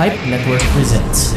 Pipe Network presents.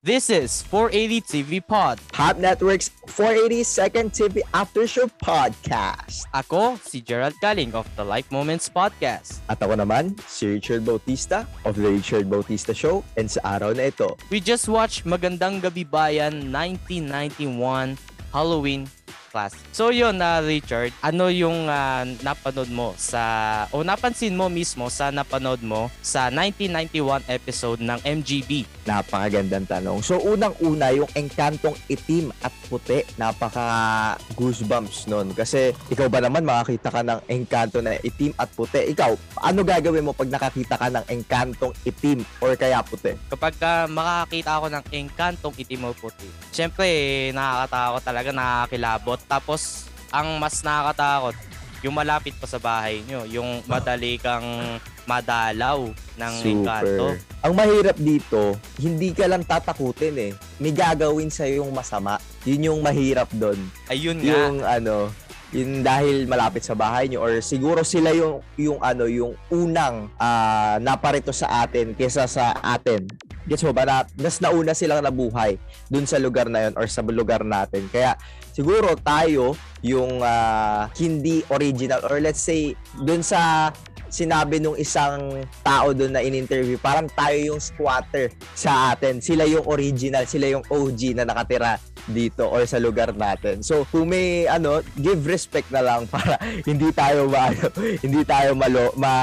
This is 480 TV Pod. Pop Network's 480 Second TV After Show Podcast. Ako, si Gerald Kaling of the Life Moments Podcast. At ako naman, si Richard Bautista of The Richard Bautista Show. And sa araw na ito, We just watched Magandang Gabi Bayan 1991 Halloween class. So yun na Richard, ano yung ah, napanood mo sa o napansin mo mismo sa napanood mo sa 1991 episode ng MGB? napakagandang tanong. So unang-una, yung engkantong itim at puti, napaka goosebumps nun. Kasi ikaw ba naman makakita ka ng engkanto na itim at puti? Ikaw, ano gagawin mo pag nakakita ka ng engkantong itim or kaya puti? Kapag ka makakita ako ng engkantong itim o puti, syempre nakakatakot talaga, nakakilabot. Tapos ang mas nakakatakot, yung malapit pa sa bahay nyo, yung madali kang madalaw ng engkanto. Ang mahirap dito, hindi ka lang tatakutin eh. May gagawin sa yung masama. Yun yung mahirap doon. Ayun nga. Yung ano, yun dahil malapit sa bahay nyo or siguro sila yung yung ano yung unang ah, naparito sa atin kesa sa atin. Gets mo ba na mas nauna silang nabuhay dun sa lugar na yun or sa lugar natin. Kaya siguro tayo yung ah, hindi original or let's say dun sa sinabi nung isang tao doon na in-interview, parang tayo yung squatter sa atin. Sila yung original, sila yung OG na nakatira dito or sa lugar natin. So, kung may ano, give respect na lang para hindi tayo ma, ano, hindi tayo malo, ma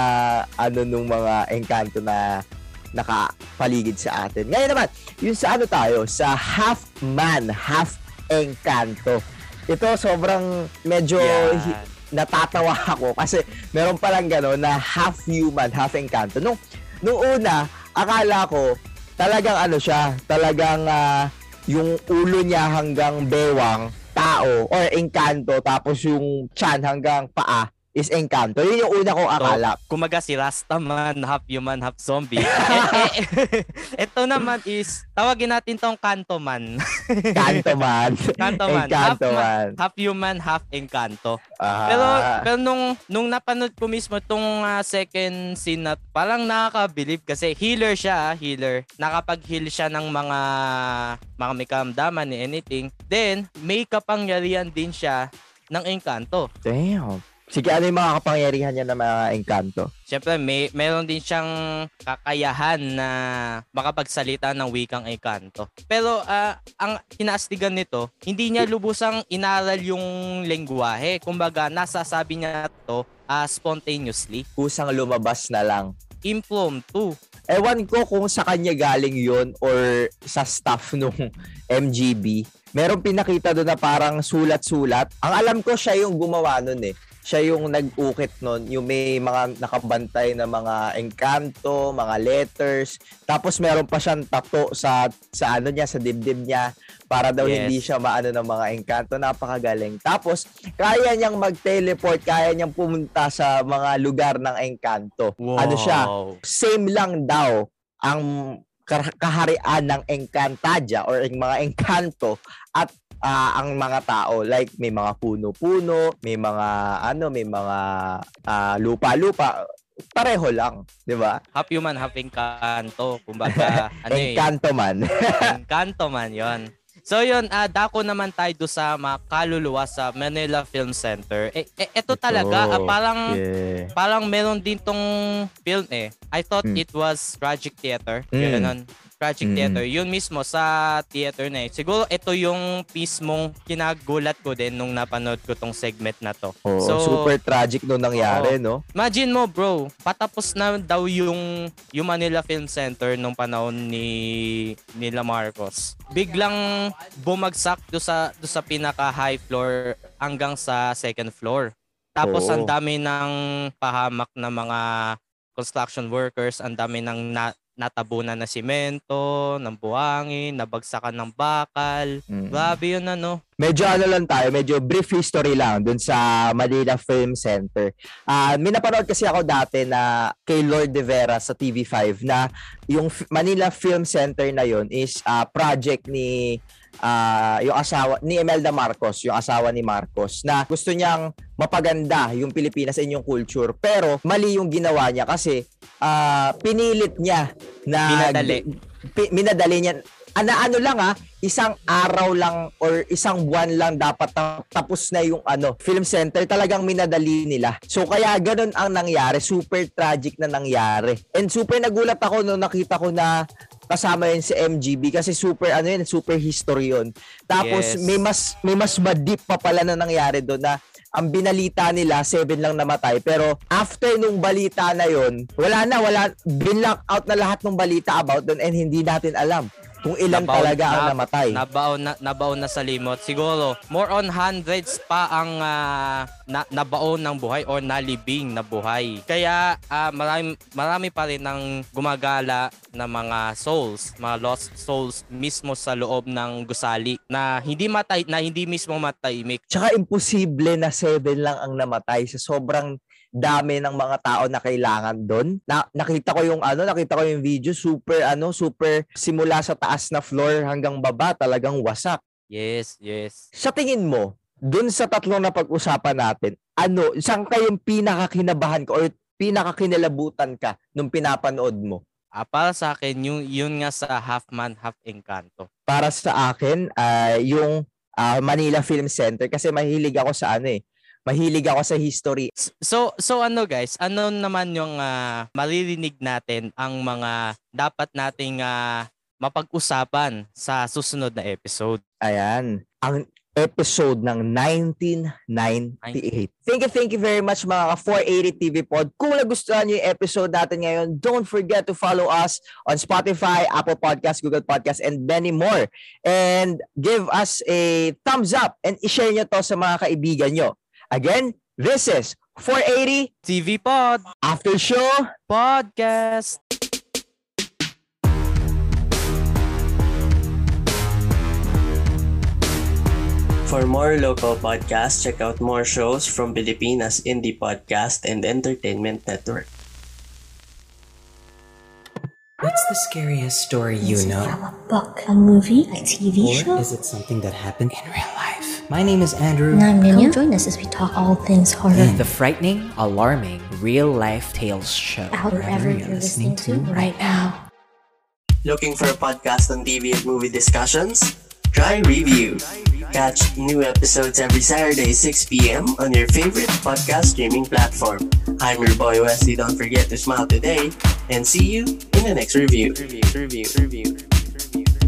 ano nung mga engkanto na nakapaligid sa atin. Ngayon naman, yun sa ano tayo, sa half man, half engkanto. Ito sobrang medyo Yan. Natatawa ako kasi meron palang gano'n na half human, half engkanto. Nung, nung una, akala ko talagang ano siya, talagang ah, yung ulo niya hanggang bewang, tao or engkanto, tapos yung chan hanggang paa is engkanto. Yun yung una kong akala. Kumaga si Rastaman, half human, half zombie. eh, eh, ito naman is, tawagin natin tong Kantoman. Kanto man. Kantoman. half, Engkanto ma- man. half human, half Encanto. Ah. Pero, pero nung, nung napanood ko mismo tong ah, second scene na parang nakaka-believe kasi healer siya, ah, healer. Nakapag-heal siya ng mga mga may karamdaman ni anything. Then, may kapangyarihan din siya ng Encanto. Damn. Sige, ano yung mga kapangyarihan niya ng mga engkanto? Siyempre, may meron din siyang kakayahan na makapagsalita ng wikang Encanto. Pero ah, ang kinaastigan nito, hindi niya lubusang inaral yung lengguwahe. Kumbaga, nasasabi niya to ah, spontaneously. Kusang lumabas na lang. Impromptu. Ewan ko kung sa kanya galing yon or sa staff nung MGB. Meron pinakita doon na parang sulat-sulat. Ang alam ko siya yung gumawa nun eh. Siya yung nag-ukit nun, yung may mga nakabantay na mga engkanto, mga letters. Tapos meron pa siyang tato sa sa ano niya, sa dibdib niya para daw Yes. hindi siya maano ng mga engkanto. Napakagaling. Tapos kaya niyang mag-teleport, kaya niyang pumunta sa mga lugar ng engkanto. Ano siya? same lang daw ang kaharian ng Encantadia or ang mga Encanto at ah, ang mga tao like may mga puno-puno, may mga ano, may mga ah, lupa-lupa, pareho lang, 'di ba? Half human, half Encanto. Kumbaga, ano eh, Encanto man. Encanto man yon. So yun, ah dako naman tayo do sa mga kaluluwa sa Manila Film Center. Eh, eh ito talaga, ah, parang yeah. parang meron din tong film eh. I thought Mm. it was Tragic Theater. Mm. Ganun. Tragic Mm. Theater. Yun mismo sa theater na eh. Siguro ito yung mismong kinagulat ko din nung napanood ko tong segment na to. Oo, So- super tragic no nangyari, no? Imagine mo bro, patapos na daw yung, yung Manila Film Center nung panahon ni nila Marcos. Biglang bumagsak do sa do sa pinaka high floor hanggang sa second floor. Tapos Oo. ang dami ng pahamak na mga construction workers, ang dami ng na, natabunan na simento, ng buhangin, nabagsakan ng bakal. Mm. Grabe yun ano. Medyo ano lang tayo, medyo brief history lang dun sa Manila Film Center. Ah, may napanood kasi ako dati na kay Lord De Vera sa TV5 na yung Manila Film Center na yon is ah, project ni ah, yung asawa ni Imelda Marcos, yung asawa ni Marcos na gusto niyang mapaganda yung Pilipinas in yung culture. Pero mali yung ginawa niya kasi ah, pinilit niya na Minadali. pi- minadali niya. Ana ano lang ah isang araw lang or isang buwan lang dapat ta- tapos na yung ano film center. Talagang minadali nila. So kaya ganun ang nangyari. Super tragic na nangyari. And super nagulat ako nung nakita ko na kasama yun si MGB kasi super ano yun super history yun. Tapos Yes. may mas may mas madip pa pala na nangyari doon na ang binalita nila, seven lang namatay. Pero after nung balita na yon wala na, wala, binlock out na lahat ng balita about doon and hindi natin alam kung ilan Nabaon- talaga ang na- namatay. Nabaon na, nabaon na sa limot. Siguro, more on hundreds pa ang ah, na, nabaon ng buhay or nalibing na buhay. Kaya ah, marami, marami pa rin ang gumagala na mga souls, mga lost souls mismo sa loob ng gusali na hindi matay na hindi mismo matahimik. Tsaka imposible na seven lang ang namatay sa sobrang dami ng mga tao na kailangan doon. Na, nakita ko yung ano, nakita ko yung video, super ano, super simula sa taas na floor hanggang baba, talagang wasak. Yes, yes. Sa tingin mo, dun sa tatlong na pag-usapan natin, ano, saan kayong pinakakinabahan ka or pinakakinalabutan ka nung pinapanood mo? Ah, para sa akin, yung, yun nga sa half man, half encanto. Para sa akin, ah, yung ah, Manila Film Center kasi mahilig ako sa ano eh. Mahilig ako sa history. So so ano guys, ano naman yung ah, maririnig natin ang mga dapat nating ah, mapag-usapan sa susunod na episode. Ayan. Ang episode ng 1998. Thank you, thank you very much mga ka-480 TV Pod. Kung nagustuhan niyo yung episode natin ngayon, don't forget to follow us on Spotify, Apple Podcast, Google Podcast, and many more. And give us a thumbs up and i-share nyo to sa mga kaibigan nyo. Again, this is 480 TV Pod After Show. Podcast. For more local podcasts, check out more shows from Filipinas Indie Podcast and Entertainment Network. What's the scariest story you Is it know? from a book, a movie, a TV show? Or is it something that happened in real life? My name is Andrew. And I'm Ninya. Come join us as we talk all things horror. Mm. The frightening, alarming, real life tales show. Out wherever you're listening to right now. Looking for a podcast on TV and movie discussions? Try Review. Catch new episodes every Saturday, 6 p.m. on your favorite podcast streaming platform. I'm your boy Wesley. Don't forget to smile today and see you in the next review. Review, review, review, review.